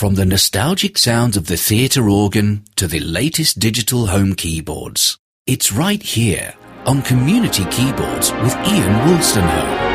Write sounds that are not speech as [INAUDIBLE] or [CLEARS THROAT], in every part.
From the nostalgic sounds of the theatre organ to the latest digital home keyboards. It's right here on Community Keyboards with Ian Wolstenholme.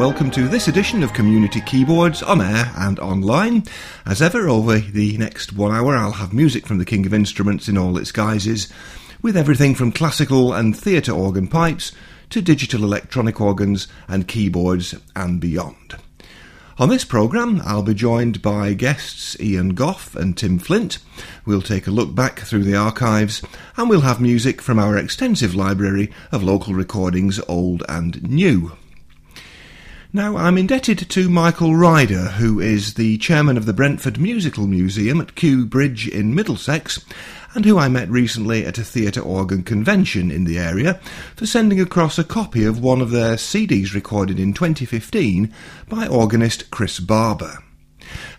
Welcome to this edition of Community Keyboards on air and online. As ever, over the next one hour, I'll have music from the King of Instruments in all its guises, with everything from classical and theatre organ pipes to digital electronic organs and keyboards and beyond. On this programme, I'll be joined by guests Ian Goff and Tim Flint. We'll take a look back through the archives and we'll have music from our extensive library of local recordings, old and new. Now, I'm indebted to Michael Ryder, who is the chairman of the Brentford Musical Museum at Kew Bridge in Middlesex, and who I met recently at a theatre organ convention in the area, for sending across a copy of one of their CDs recorded in 2015 by organist Chris Barber.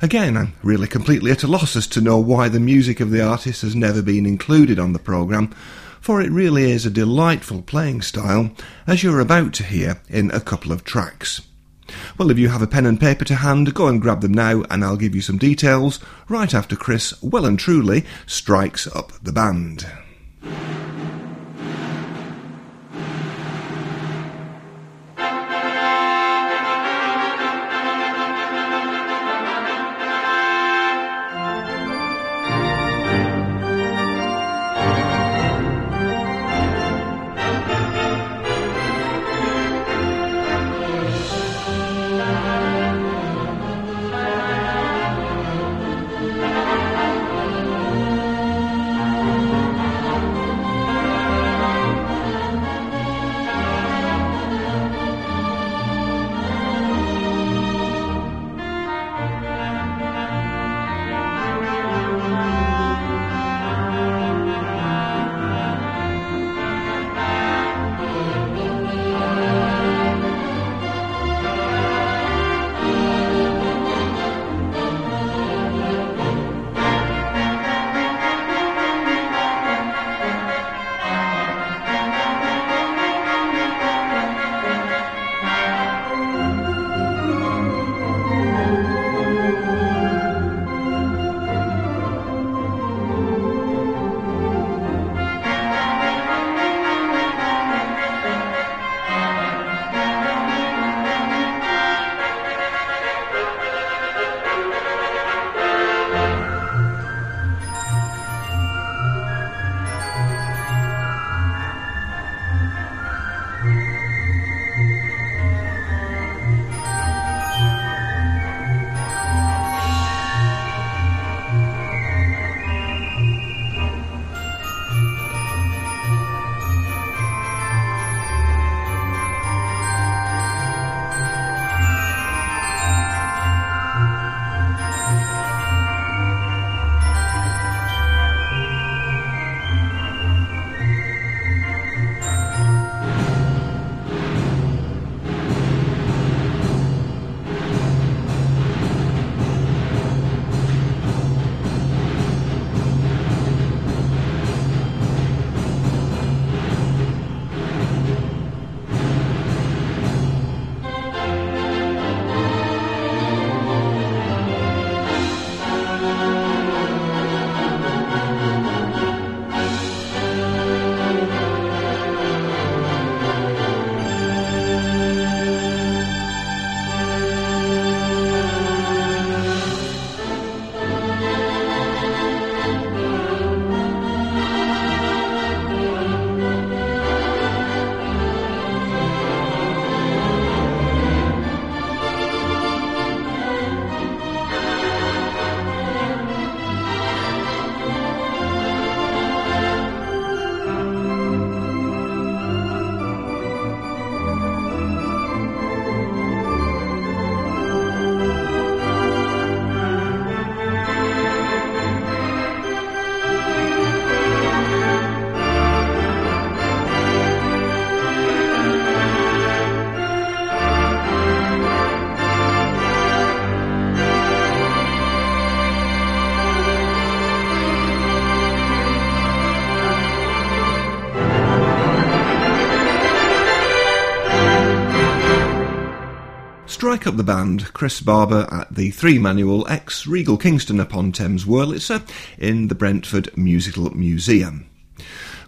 Again, I'm really completely at a loss as to know why the music of the artist has never been included on the programme, for it really is a delightful playing style, as you're about to hear in a couple of tracks. Well, if you have a pen and paper to hand, go and grab them now, and I'll give you some details right after Chris well and truly strikes up the band. Strike up the band, Chris Barber at the three manual ex Regal Kingston upon Thames Wurlitzer in the Brentford Musical Museum.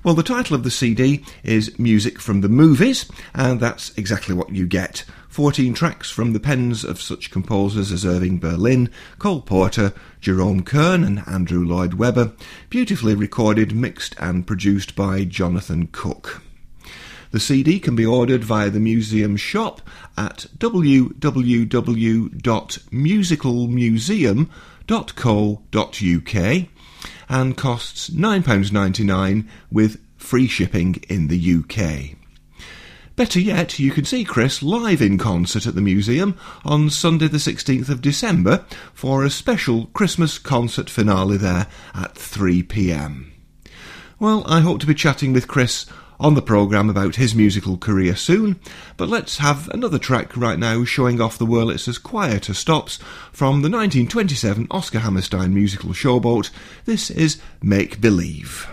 Well, the title of the CD is Music from the Movies, and that's exactly what you get. 14 tracks from the pens of such composers as Irving Berlin, Cole Porter, Jerome Kern, and Andrew Lloyd Webber, beautifully recorded, mixed, and produced by Jonathan Cook. The CD can be ordered via the museum shop at www.musicalmuseum.co.uk and costs £9.99 with free shipping in the UK. Better yet, you can see Chris live in concert at the museum on Sunday the 16th of December for a special Christmas concert finale there at 3pm. Well, I hope to be chatting with Chris on the programme about his musical career soon, but let's have another track right now showing off the Wurlitzer's quieter stops from the 1927 Oscar Hammerstein musical Showboat. This is Make Believe.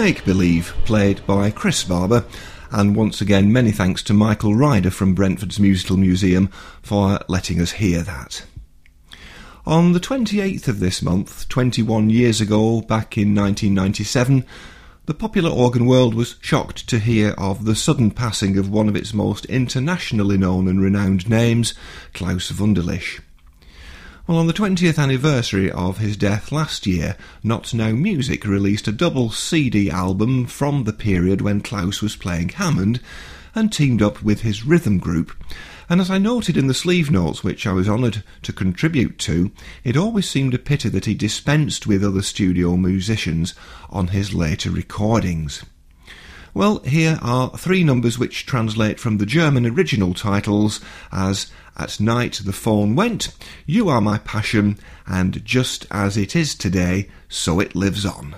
Make Believe, played by Chris Barber. And once again, many thanks to Michael Ryder from Brentford's Musical Museum for letting us hear that. On the 28th of this month, 21 years ago, back in 1997, the popular organ world was shocked to hear of the sudden passing of one of its most internationally known and renowned names, Klaus Wunderlich. Well, on the 20th anniversary of his death last year, Not Now Music released a double CD album from the period when Klaus was playing Hammond and teamed up with his rhythm group. And as I noted in the sleeve notes, which I was honoured to contribute to, it always seemed a pity that he dispensed with other studio musicians on his later recordings. Well, here are three numbers which translate from the German original titles as At Night the Phone Went, You Are My Passion, and Just As It Is Today, So It Lives On.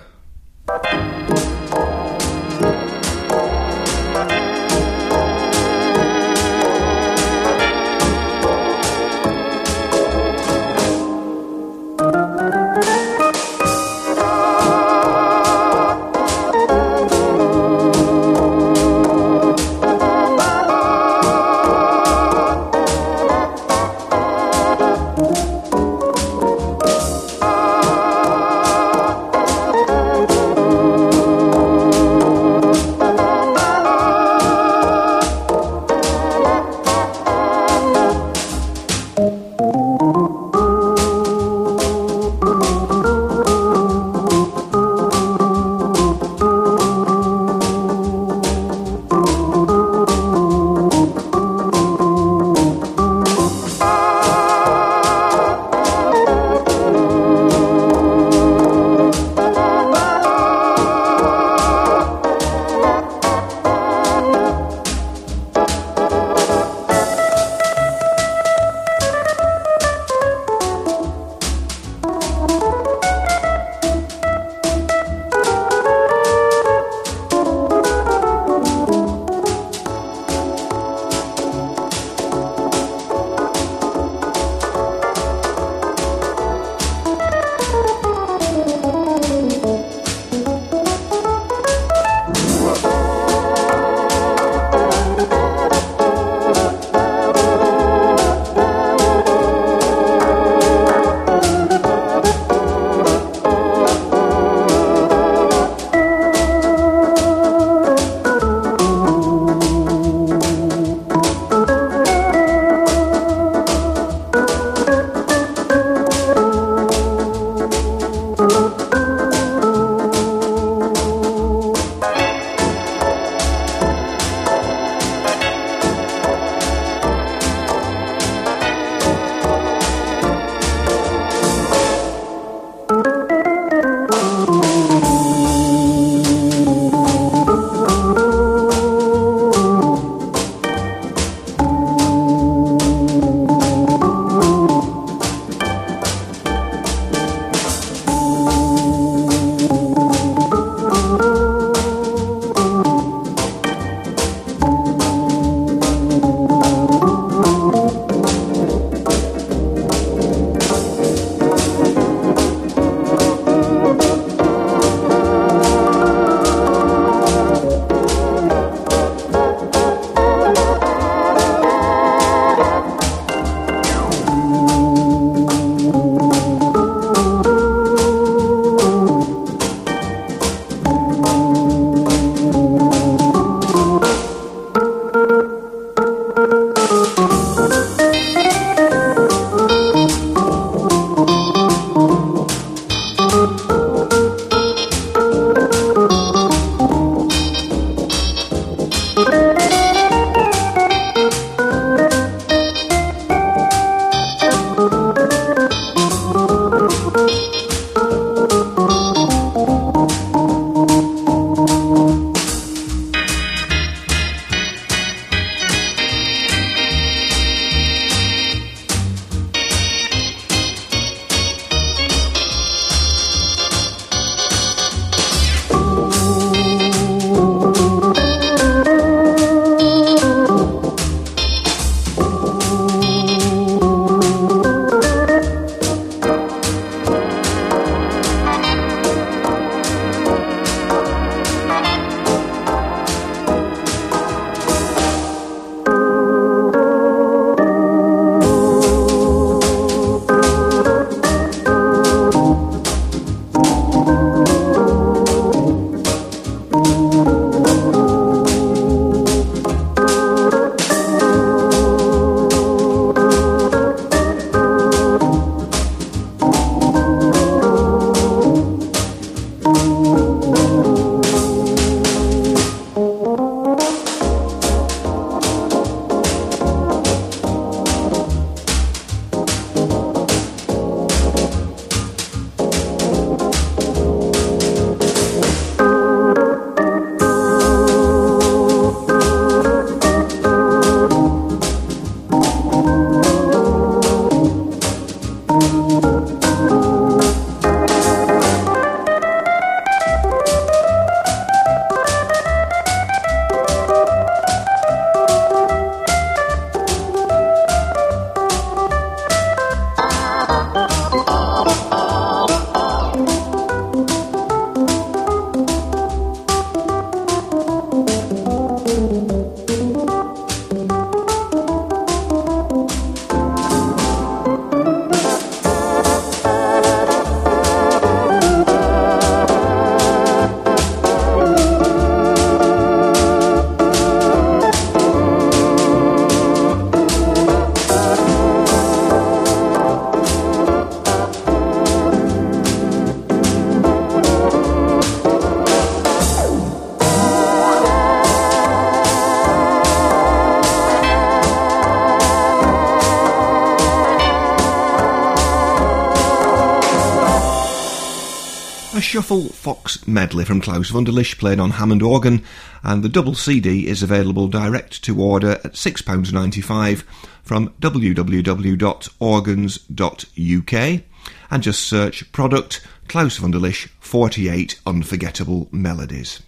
Shuffle Fox medley from Klaus Wunderlich played on Hammond organ, and the double CD is available direct to order at £6.95 from www.organs.uk and just search product Klaus Wunderlich 48 Unforgettable Melodies.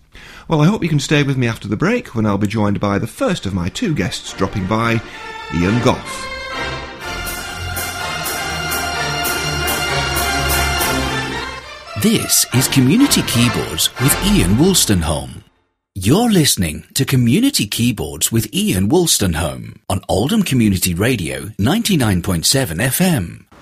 Well, I hope you can stay with me after the break when I'll be joined by the first of my two guests dropping by, Ian Gough. This is Community Keyboards with Ian Wolstenholme. You're listening to Community Keyboards with Ian Wolstenholme on Oldham Community Radio 99.7 FM.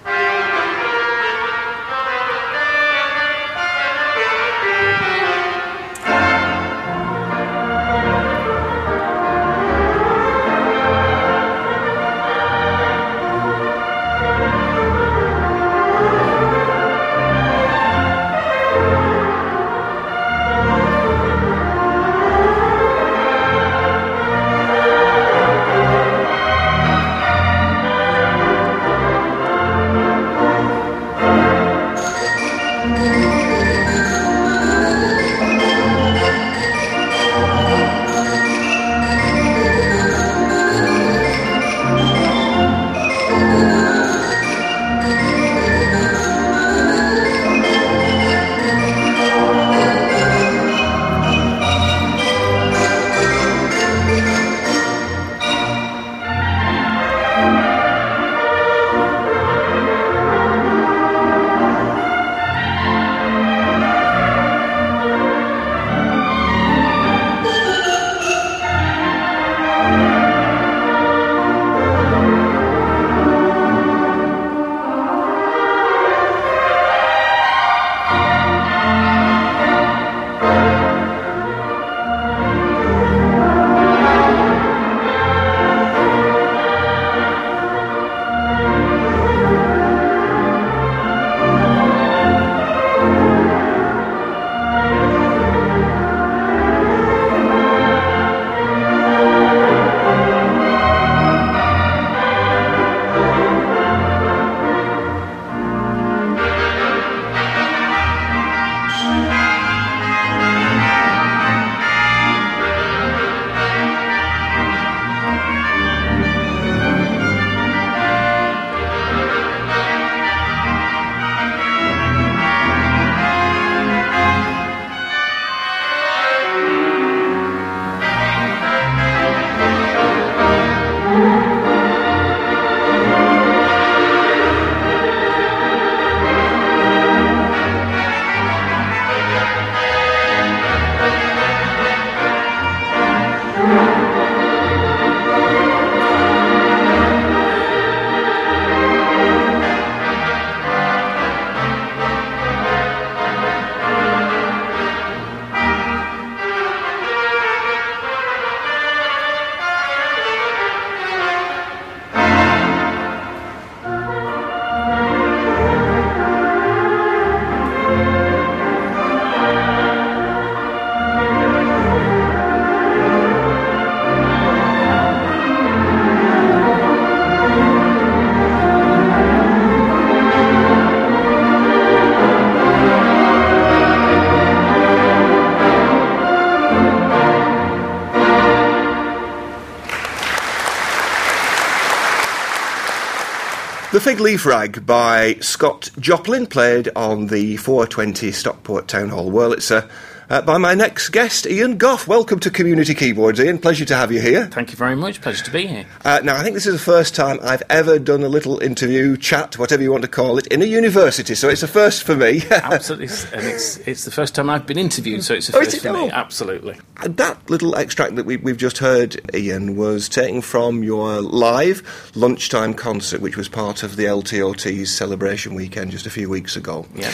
Fig Leaf Rag by Scott Joplin, played on the 420 Stockport Town Hall. Wurlitzer, uh, by my next guest, Ian Goff. Welcome to Community Keyboards, Ian. Pleasure to have you here. Thank you very much. Pleasure to be here. Uh, now, I think this is the first time I've ever done a little interview, chat, whatever you want to call it, in a university, so it's a first for me. [LAUGHS] Absolutely. And it's, it's the first time I've been interviewed, so it's a Oh, first it? for me. Oh. Absolutely. That little extract that we, we've just heard, Ian, was taken from your live lunchtime concert, which was part of the LTOT's celebration weekend just a few weeks ago. Yeah.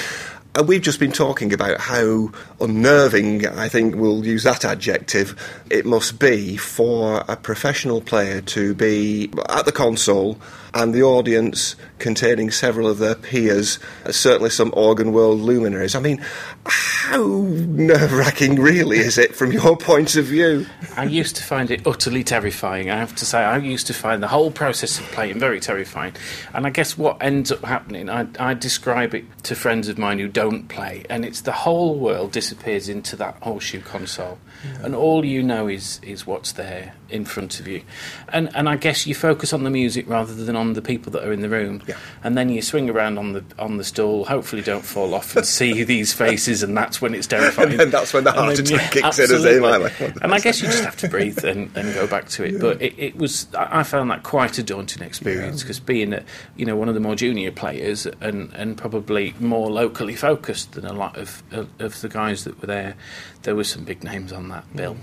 And we've just been talking about how unnerving, I think we'll use that adjective, it must be for a professional player to be at the console and the audience containing several of their peers, uh, certainly some organ world luminaries. I mean, how nerve wracking really is it from your point of view? I used to find it utterly terrifying. I have to say, I used to find the whole process of playing very terrifying. And I guess what ends up happening, I, I describe it to friends of mine who don't play, and it's the whole world disappears into that horseshoe console, and all you know is is what's there in front of you, and and I guess you focus on the music rather than on the people that are in the room, Yeah. and then you swing around on the on the stool. Hopefully, don't fall off and see [LAUGHS] these faces, and that's when it's terrifying. And that's when the heart attack yeah, kicks in, absolutely. might like. And I guess you just have to breathe and, and go back to it. But it, it was, I I found that quite a daunting experience because being, a, you know, one of the more junior players and, and probably more locally focused than a lot of, of, of the guys that were there, there were some big names on that bill.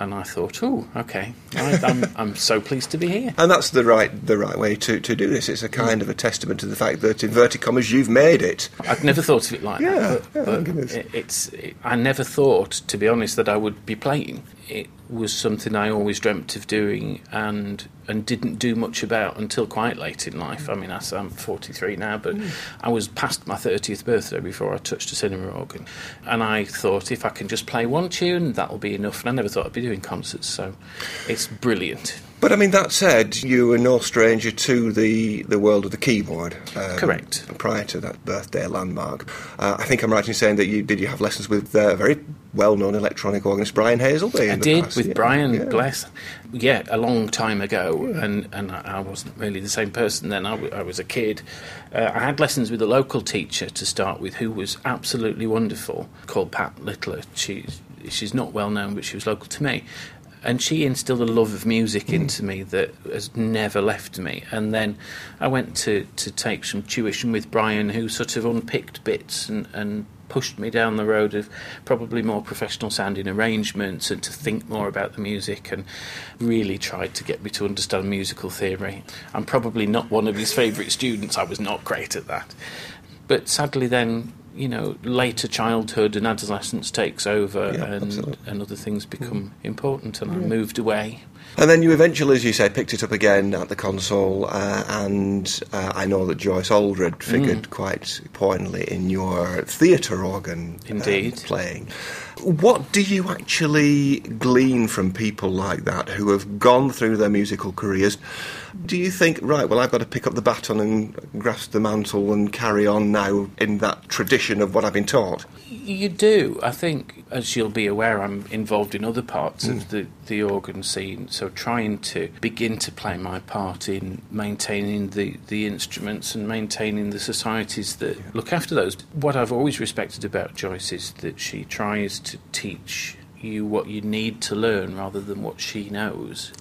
And I thought, oh, okay, I, I'm, I'm so pleased to be here. And that's the right the right way to, to do this. It's a kind of a testament to the fact that, inverted commas, you've made it. I'd never thought of it like Yeah, that. yeah, But, but goodness. it, it's. It, I never thought, to be honest, that I would be playing. It was something I always dreamt of doing, and and didn't do much about until quite late in life. I mean, I, am 43 now, but mm. I was past my 30th birthday before I touched a cinema organ, and I thought if I can just play one tune, that'll be enough. And I never thought I'd be doing concerts, so it's brilliant. But I mean, that said, you were no stranger to the, the world of the keyboard. um, Correct. Prior to that birthday landmark, uh, I think I'm right in saying that you did you have lessons with uh, a very well-known electronic organist Brian Hazelby. I did past? with Yeah, Brian, yeah. bless. Yeah, a long time ago, and, and I I wasn't really the same person then. I, w- I was a kid. Uh, I had lessons with a local teacher to start with, who was absolutely wonderful, called Pat Littler. She's she's not well known, but she was local to me. And she instilled a love of music hmm. into me that has never left me. And then I went to, to take some tuition with Brian, who sort of unpicked bits and, and pushed me down the road of probably more professional sounding arrangements and to think more about the music and really tried to get me to understand musical theory. I'm probably not one of his favourite students, I was not great at that. But sadly, then, you know, later childhood and adolescence takes over Yeah, and, absolutely. and other things become important, and I moved away. And then you eventually, as you say, picked it up again at the console, uh, and uh, I know that Joyce Aldred figured Mm. quite poignantly in your theatre organ um, Indeed. playing. What do you actually glean from people like that who have gone through their musical careers? Do you think, right, well, I've got to pick up the baton and grasp the mantle and carry on now in that tradition of what I've been taught? You do. I think, as you'll be aware, I'm involved in other parts of mm. the, the organ scene, so trying to begin to play my part in maintaining the, the instruments and maintaining the societies that look after those. What I've always respected about Joyce is that she tries to teach you what you need to learn rather than what she knows.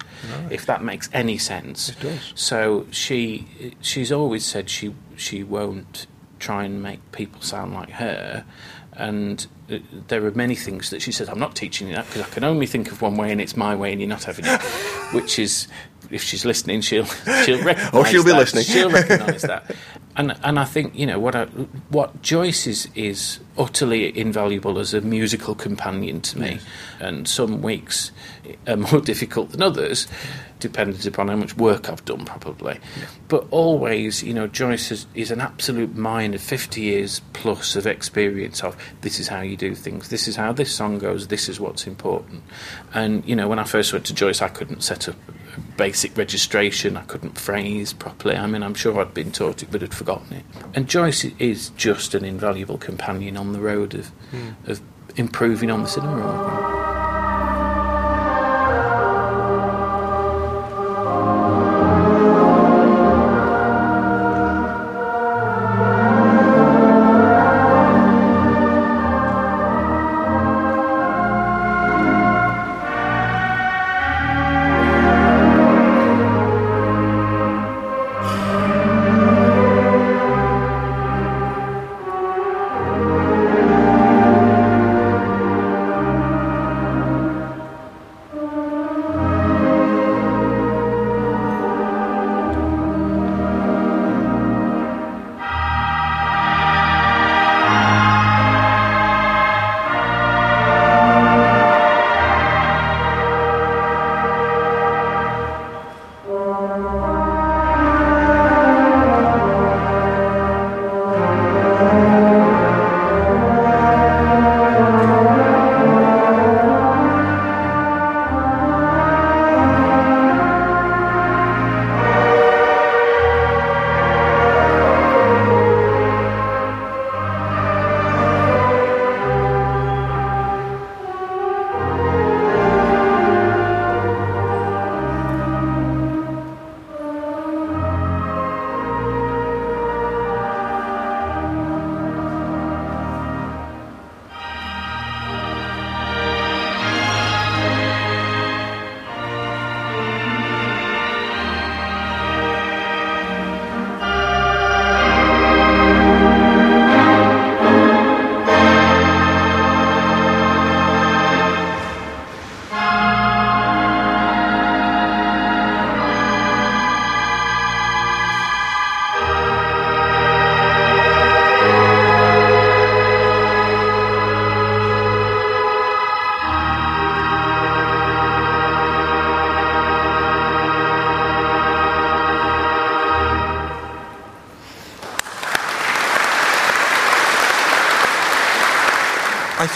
If that makes any sense. It does. So she she's always said she she won't try and make people sound like her, and uh, there are many things that she says I'm not teaching you that because I can only think of one way and it's my way and you're not having it, [LAUGHS] which is if she's listening she'll [LAUGHS] she'll recognise Oh, she'll be that. listening. she'll [LAUGHS] recognise that. And and I think you know what I, what Joyce is is utterly invaluable as a musical companion to me. And some weeks are [LAUGHS] more difficult than others dependent upon how much work I've done probably. But always you know Joyce is, is an absolute mine of 50 years plus of experience of this is how you do things this is how this song goes this is what's important. And you know when I first went to Joyce I couldn't set up basic registration. I couldn't phrase properly. I mean I'm sure I'd been taught it but had forgotten it. And Joyce is just an invaluable companion on the road of, hmm. of improving on the cinema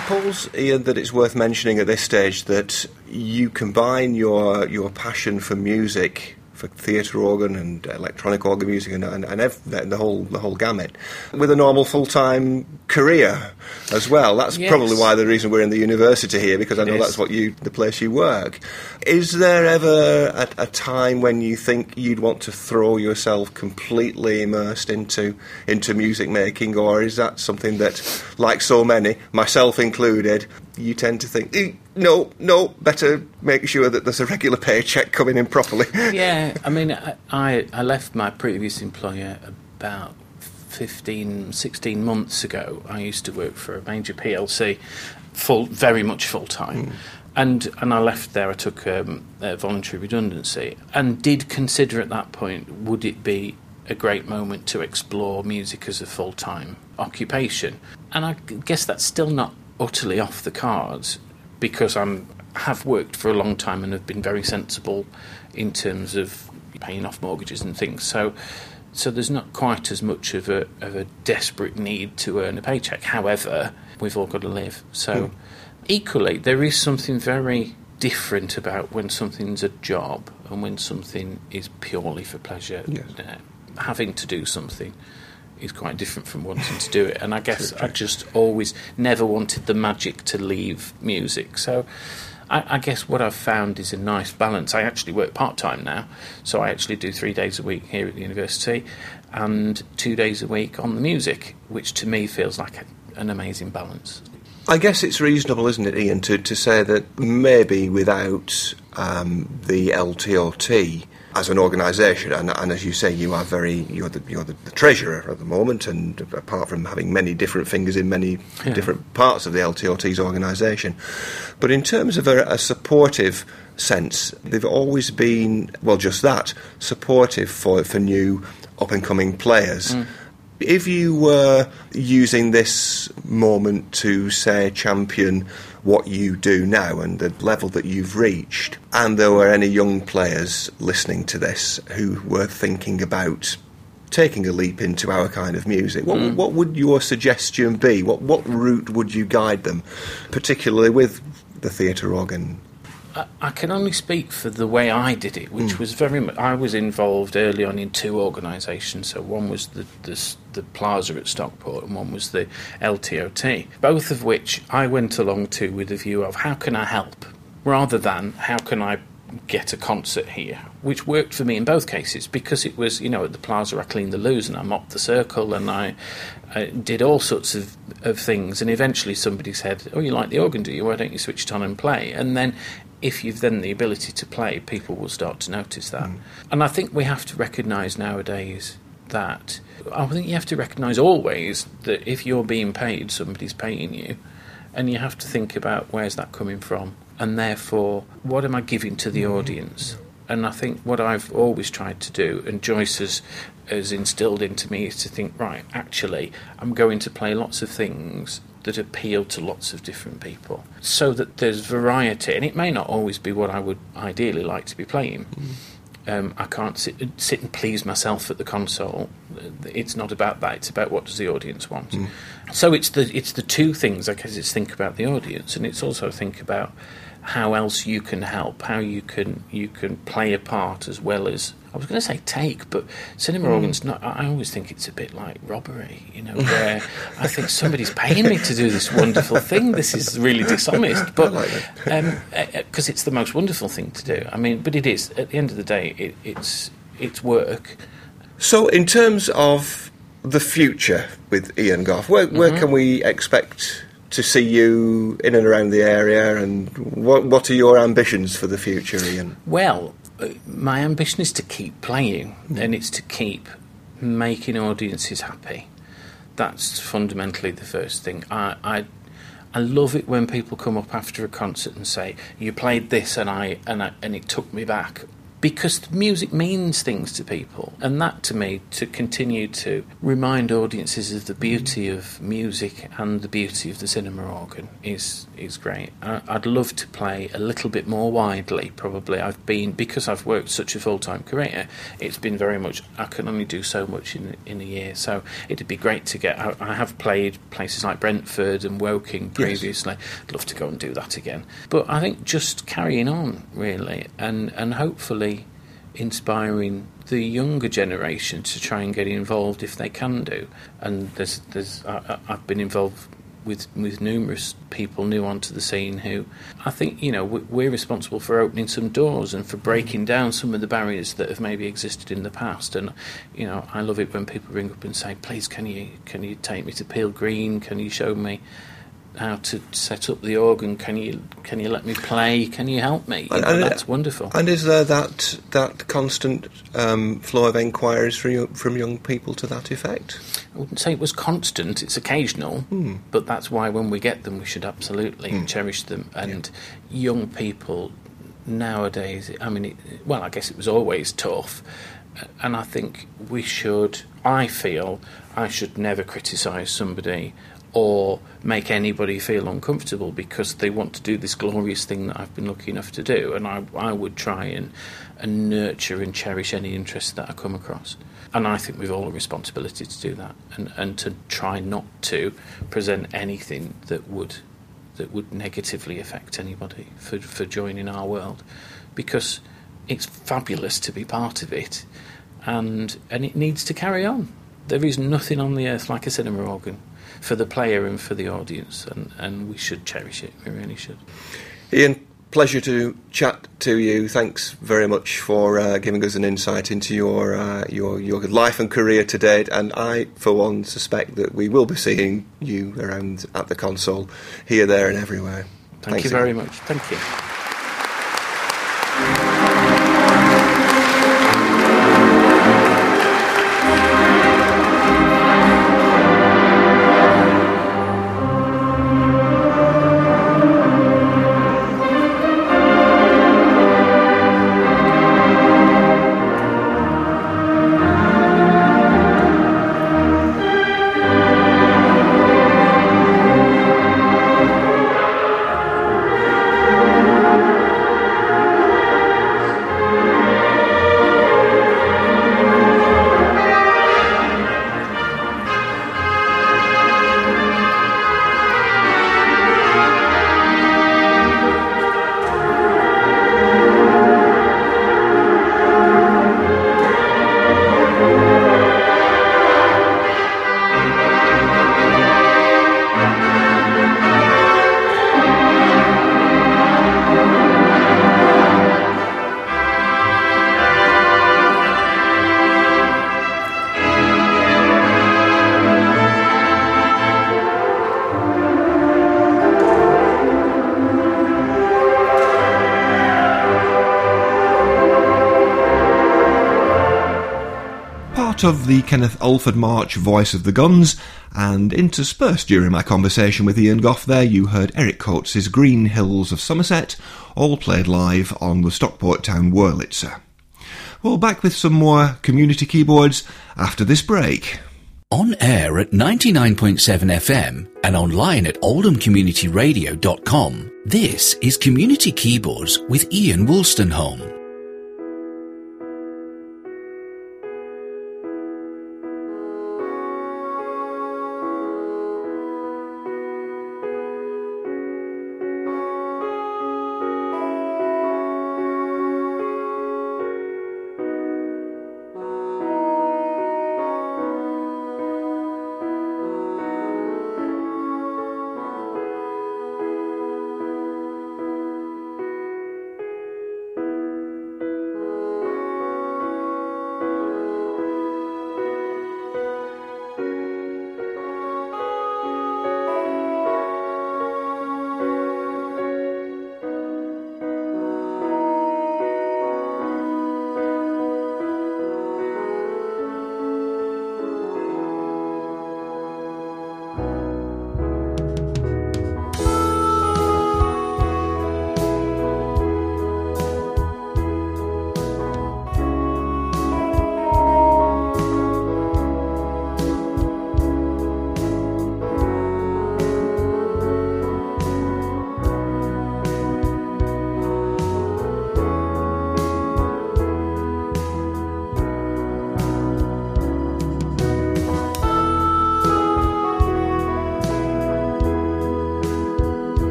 suppose, Ian, that it's worth mentioning at this stage that you combine your your passion for music for theatre organ and electronic organ music and, and, and ev- the whole the whole gamut with a normal full time career as well. That's yes. probably why the reason we're in the university here because I know that's what you the place you work. Is there ever a, a, time when you think you'd want to throw yourself completely immersed into into music making, or is that something that, like so many, myself included, you tend to think, eh, no, no, better make sure that there's a regular paycheck coming in properly. [LAUGHS] yeah, I mean, I, I left my previous employer about 15, 16 months ago. I used to work for a major PLC, full, very much full time. Mm. And, and I left there, I took um, a voluntary redundancy and did consider at that point would it be a great moment to explore music as a full time occupation. And I guess that's still not utterly off the cards because I'm have worked for a long time and have been very sensible in terms of paying off mortgages and things. So so there's not quite as much of a of a desperate need to earn a paycheck. However, we've all got to live. So hmm. equally there is something very different about when something's a job and when something is purely for pleasure. Yes. Uh, having to do something is quite different from wanting to do it. And I guess true, true. I just always never wanted the magic to leave music. So I, I, guess what I've found is a nice balance. I actually work part time now, so I actually do three days a week here at the university and two days a week on the music, which to me feels like a, an amazing balance. I guess it's reasonable, isn't it, Ian, to, to say that maybe without um, the LTOT, as an organisation, and, and, as you say, you are very you're the you're the, the, treasurer at the moment, and apart from having many different fingers in many yeah. different parts of the LTOT's organisation, but in terms of a, a supportive sense, they've always been well, just that supportive for for new up and coming players. Mm. If you were using this moment to say champion what you do now and the level that you've reached, and there were any young players listening to this who were thinking about taking a leap into our kind of music, what, mm. what would your suggestion be? What, what route would you guide them, particularly with the theatre organ I, can only speak for the way I did it, which mm. was very much. I was involved early on in two organisations. So one was the, the, the Plaza at Stockport, and one was the LTOT. Both of which I went along to with a view of how can I help, rather than how can I get a concert here, which worked for me in both cases because it was, you know, at the plaza I cleaned the loos and I mopped the circle and I, I, did all sorts of, of things. And eventually somebody said, Oh, you like the organ, do you? Why don't you switch it on and play? And then if you've then the ability to play, people will start to notice that. Mm. And I think we have to recognise nowadays that I think you have to recognise always that if you're being paid, somebody's paying you, and you have to think about where's that coming from, and therefore what am I giving to the audience. And I think what I've always tried to do, and Joyce has, has instilled into me, is to think, right, actually, I'm going to play lots of things that appeal to lots of different people so that there's variety. And it may not always be what I would ideally like to be playing. Mm. Um, I can't sit, sit and please myself at the console. It's not about that. It's about what does the audience want. Mm. So it's the it's the two things. I guess it's think about the audience, and it's also think about how else you can help, how you can you can play a part as well as I was going to say take, but cinema mm. organs. Not, I always think it's a bit like robbery, you know, where I think somebody's paying me to do this wonderful thing. This is really dishonest, but because um, uh, uh, it's the most wonderful thing to do. I mean, but it is. At the end of the day, it, it's it's work. So, in terms of the future with Ian Gough, where, where mm-hmm. can we expect to see you in and around the area, and what what are your ambitions for the future, Ian? Well, uh, my ambition is to keep playing, mm. and it's to keep making audiences happy. That's fundamentally the first thing. I, I I love it when people come up after a concert and say, "You played this, and I and I, and it took me back." Because music means things to people, and that to me to continue to remind audiences of the beauty of music and the beauty of the cinema organ is is great. I, I'd love to play a little bit more widely. Probably I've been because I've worked such a full time career. It's been very much I can only do so much in in a year, so it'd be great to get. I, I have played places like Brentford and Woking previously. Yes. I'd love to go and do that again. But I think just carrying on really, and and hopefully inspiring the younger generation to try and get involved if they can do. And there's, there's, I, I've been involved with with numerous people new onto the scene who I think you know we're responsible for opening some doors and for breaking mm-hmm. down some of the barriers that have maybe existed in the past. And you know I love it when people ring up and say please can you can you take me to Peel Green? Can you show me how to set up the organ. Can you can you let me play? Can you help me? You know, and, that's wonderful. And is there that that constant um, flow of enquiries from from young people to that effect? I wouldn't say it was constant. It's occasional, mm. but that's why when we get them, we should absolutely mm. cherish them. And yeah. young people nowadays, I mean, it, well, I guess it was always tough. And I think we should, I feel, I should never criticise somebody or make anybody feel uncomfortable because they want to do this glorious thing that I've been lucky enough to do. And I, I would try and, and nurture and cherish any interest that I come across. And I think we've all a responsibility to do that and, and to try not to present anything that would that would negatively affect anybody for, for joining our world because it's fabulous to be part of it and and it needs to carry on. There is nothing on the earth like a cinema organ for the player and for the audience, and, and we should cherish it. We really should. Ian, pleasure to chat to you. Thanks very much for uh, giving us an insight into your uh, your your life and career to date. And I, for one, suspect that we will be seeing you around at the console, here, there, and everywhere. Thank Thanks you very much. Thank you. Of the Kenneth Alford March Voice of the Guns, and interspersed during my conversation with Ian Goff there, you heard Eric Coates' Green Hills of Somerset, all played live on the Stockport Town Wurlitzer. Well, back with some more community keyboards after this break. On air at 99.7 FM and online at oldhamcommunityradio.com, this is Community Keyboards with Ian Wolstenholme.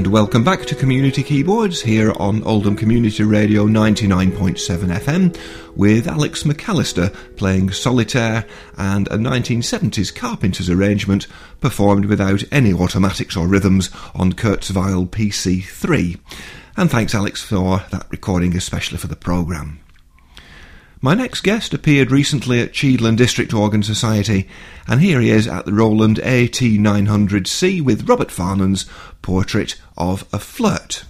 And welcome back to Community Keyboards here on Oldham Community Radio 99.7 FM with Alex McAllister playing Solitaire and a 1970s Carpenter's arrangement performed without any automatics or rhythms on Kurzweil PC3. And thanks, Alex, for that recording, especially for the programme. My next guest appeared recently at Cheadle and District Organ Society, and here he is at the Roland AT900C with Robert Farnon's portrait of a flirt.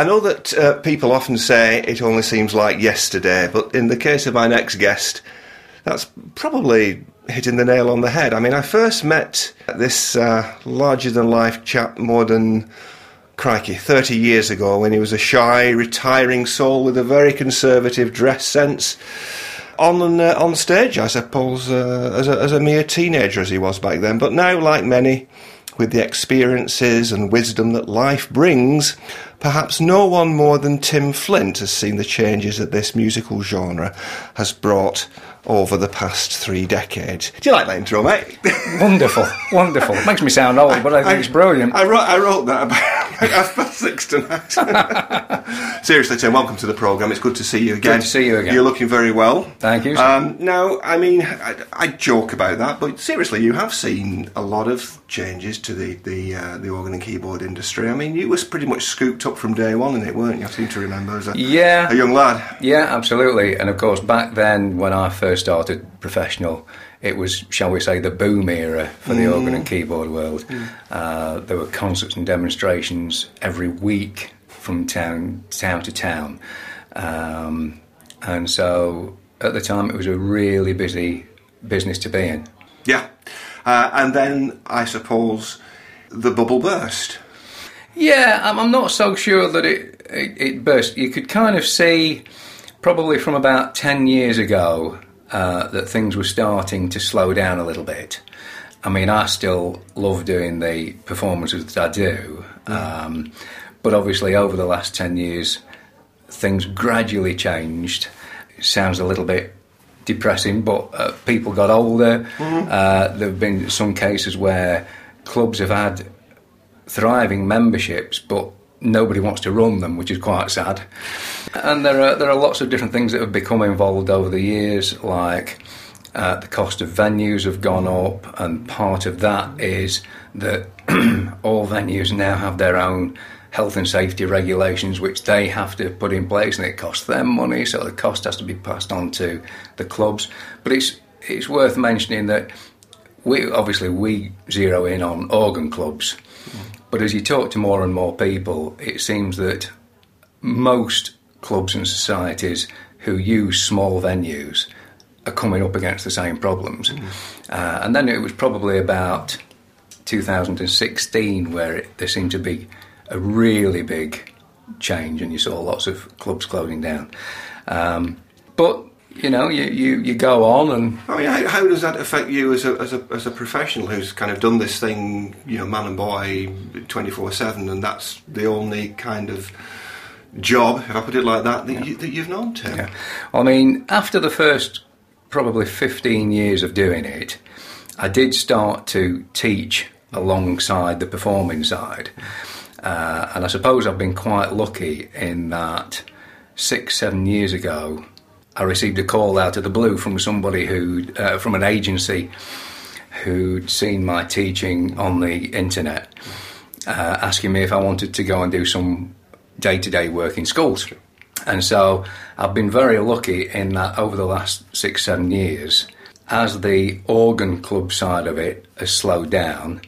I know that uh, people often say it only seems like yesterday, but in the case of my next guest, that's probably hitting the nail on the head. I mean, I first met this uh, larger than life chap more than, crikey, 30 years ago when he was a shy, retiring soul with a very conservative dress sense. On, uh, on stage, I suppose, uh, as, a, as a mere teenager as he was back then. But now, like many, with the experiences and wisdom that life brings, perhaps no one more than Tim Flint has seen the changes that this musical genre has brought over the past three decades. Do you like that intro, mate? [LAUGHS] Wonderful, wonderful. It makes me sound old, but I think I, it's brilliant. I wrote, I wrote that about [LAUGHS] half past six tonight. [LAUGHS] Seriously, Tim, welcome to the programme. It's good to see you again. Good to see you again. You're looking very well. Thank you. Um, now, I mean, I, I, joke about that, but seriously, you have seen a lot of changes to the the, uh, the organ and keyboard industry. I mean, you was pretty much scooped up from day one in it, weren't you? I seem to remember as a, yeah. a young lad. Yeah, absolutely. And of course, back then when I first first started professional, it was, shall we say, the boom era for the mm. organ and keyboard world. Mm. Uh, there were concerts and demonstrations every week from town town to town, um, and so at the time, it was a really busy business to be in. Yeah. Uh, and then I suppose the bubble burst. Yeah, I'm, I'm not so sure that it, it, it burst. You could kind of see, probably from about 10 years ago, uh, that things were starting to slow down a little bit. I mean, I still love doing the performances that I do, um, but obviously, over the last 10 years, things gradually changed. It sounds a little bit depressing, but uh, people got older. Uh, there have been some cases where clubs have had thriving memberships, but nobody wants to run them, which is quite sad. And there are there are lots of different things that have become involved over the years, like uh, the cost of venues have gone up, and part of that is that [CLEARS THROAT] all venues now have their own health and safety regulations, which they have to put in place, and it costs them money, so the cost has to be passed on to the clubs. But it's it's worth mentioning that we obviously we zero in on organ clubs, but as you talk to more and more people, it seems that most clubs and societies who use small venues are coming up against the same problems. Uh, and then it was probably about 2016 where it, there seemed to be a really big change, and you saw lots of clubs closing down. Um, but you know, you, you, you go on and I mean, how, how does that affect you as a, as a as a professional who's kind of done this thing, you know, man and boy, twenty four seven, and that's the only kind of job, if I put it like that, that, you, that you've known, to? Yeah. I mean, after the first probably 15 years of doing it, I did start to teach alongside the performing side. Uh, and I suppose I've been quite lucky in that six, seven years ago, I received a call out of the blue from somebody who, uh, from an agency who'd seen my teaching on the internet, uh, asking me if I wanted to go and do some day to day work in schools. And so I've been very lucky in that over the last six, seven years, as the organ club side of it has slowed down,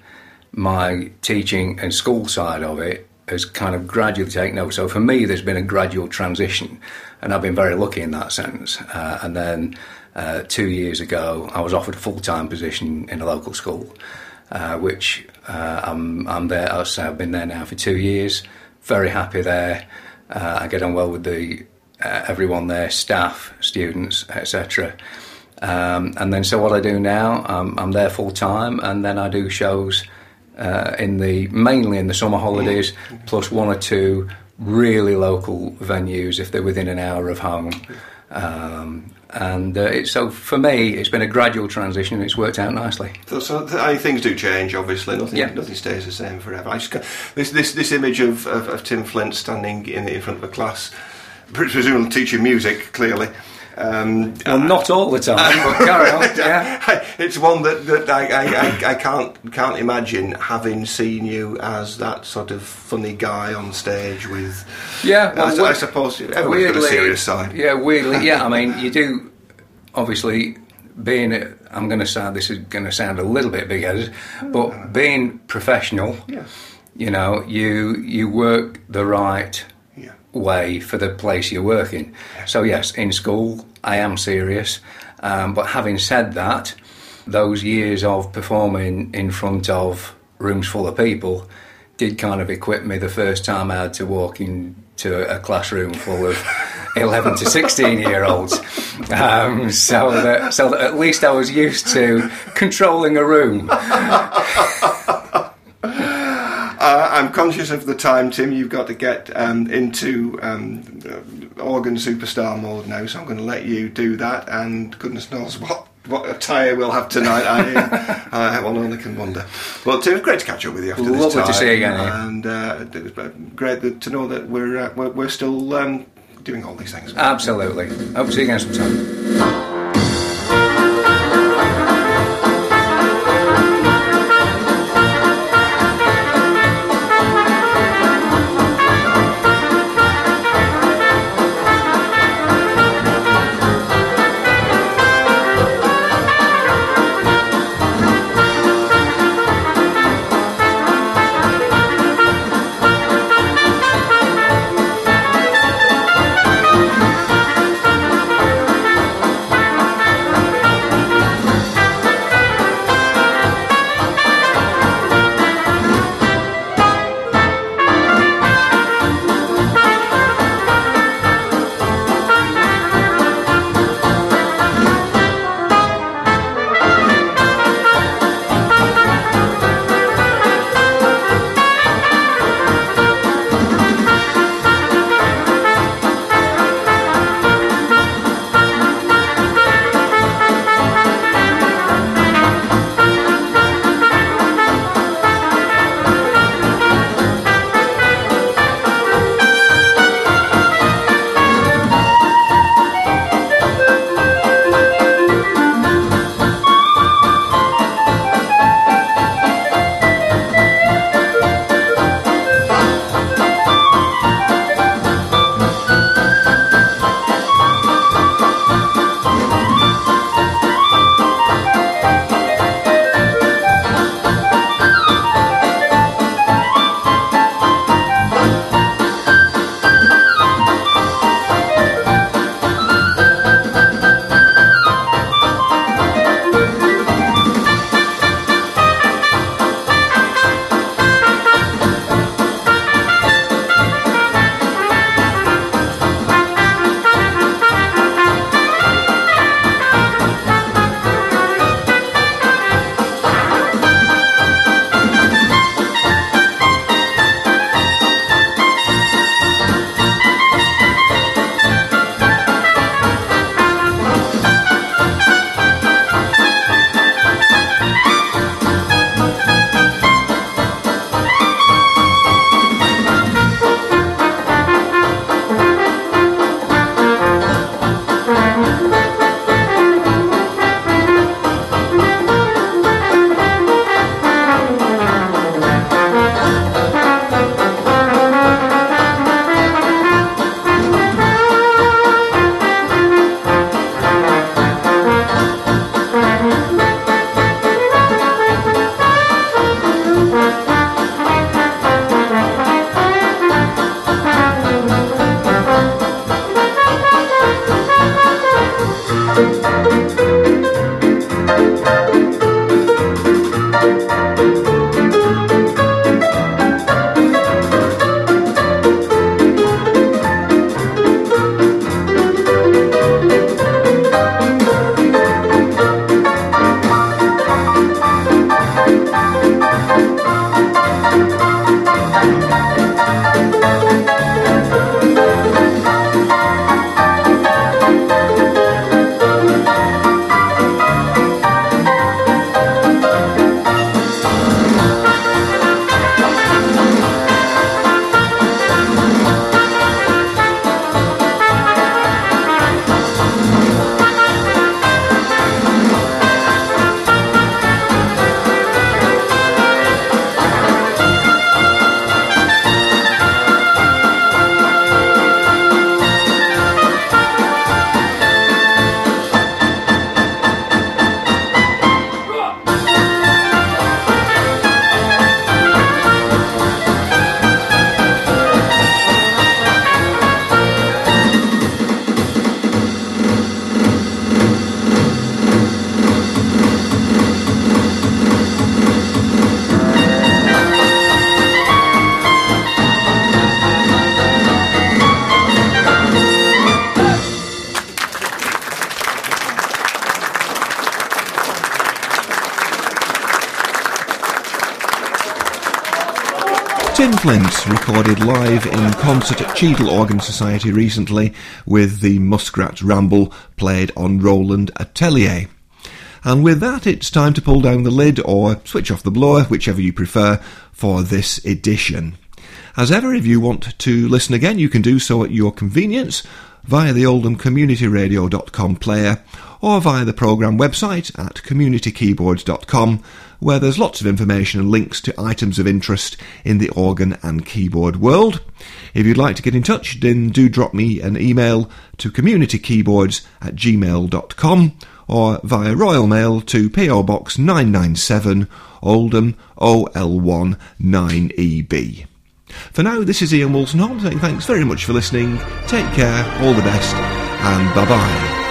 my teaching and school side of it has kind of gradually taken over. So for me, there's been a gradual transition, and I've been very lucky in that sense. Uh, and then uh, two years ago, I was offered a full time position in a local school, uh, which uh, I'm, I'm there. I've been there now for two years. Very happy there. Uh, I get on well with the uh, everyone there, staff, students, etc. Um, and then so what I do now, I'm there full time, and then I do shows uh, in the mainly in the summer holidays, plus one or two really local venues if they're within an hour of home. Um, and uh, it's, so for me, it's been a gradual transition, and it's worked out nicely. So, so th- I things do change. Obviously, nothing Yeah. nothing stays the same forever. I just got, this this this image of, of, of Tim Flint standing in in front of a class, presumably teaching music. Clearly, um, Well, not all the time, but carry on. [LAUGHS] Yeah. it's one that, that I, I, I, can't can't imagine having seen you as that sort of funny guy on stage with. Yeah, I, well, I suppose everyone's got a serious side. Yeah, weirdly, yeah. I mean, you [LAUGHS] do obviously being. I'm going to sound. This is going to sound a little bit big-headed, but being professional, Yeah. you know, you you work the right. Way for the place you're working. So yes, in school I am serious, um, but having said that, those years of performing in front of rooms full of people did kind of equip me the first time I had to walk into a classroom full of [LAUGHS] 11 to 16 year olds. Um, so, that, so that at least I was used to controlling a room. [LAUGHS] Uh, I'm conscious of the time, Tim. You've got to get um, into um, uh, organ superstar mode now, so I'm going to let you do that. And goodness knows what what attire we'll have tonight. I, [LAUGHS] uh, one only can wonder. Well, Tim, it's great to catch up with you after this Lovely time. to see you again. And uh, it was great to know that we're uh, we're, we're still um, doing all these things. Absolutely. Hope to see you again sometime. Skinflint recorded live in concert at Cheadle Organ Society recently with the Muskrat Ramble played on Roland Atelier. And with that, it's time to pull down the lid or switch off the blower, whichever you prefer, for this edition. As ever, if you want to listen again, you can do so at your convenience via the oldhamcommunityradio.com player or via the programme website at communitykeyboards.com where there's lots of information and links to items of interest in the organ and keyboard world. If you'd like to get in touch, then do drop me an email to communitykeyboards at gmail.com or via Royal Mail to PO Box 997 Oldham OL1 9EB. For now, this is Ian Wolstenholme saying thanks very much for listening. Take care, all the best, and bye bye.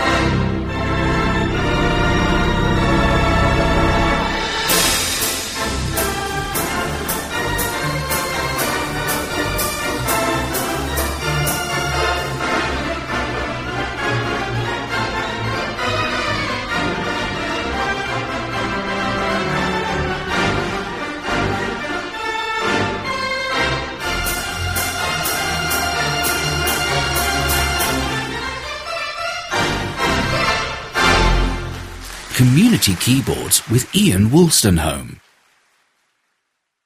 Keyboards with Ian Wolstenholme.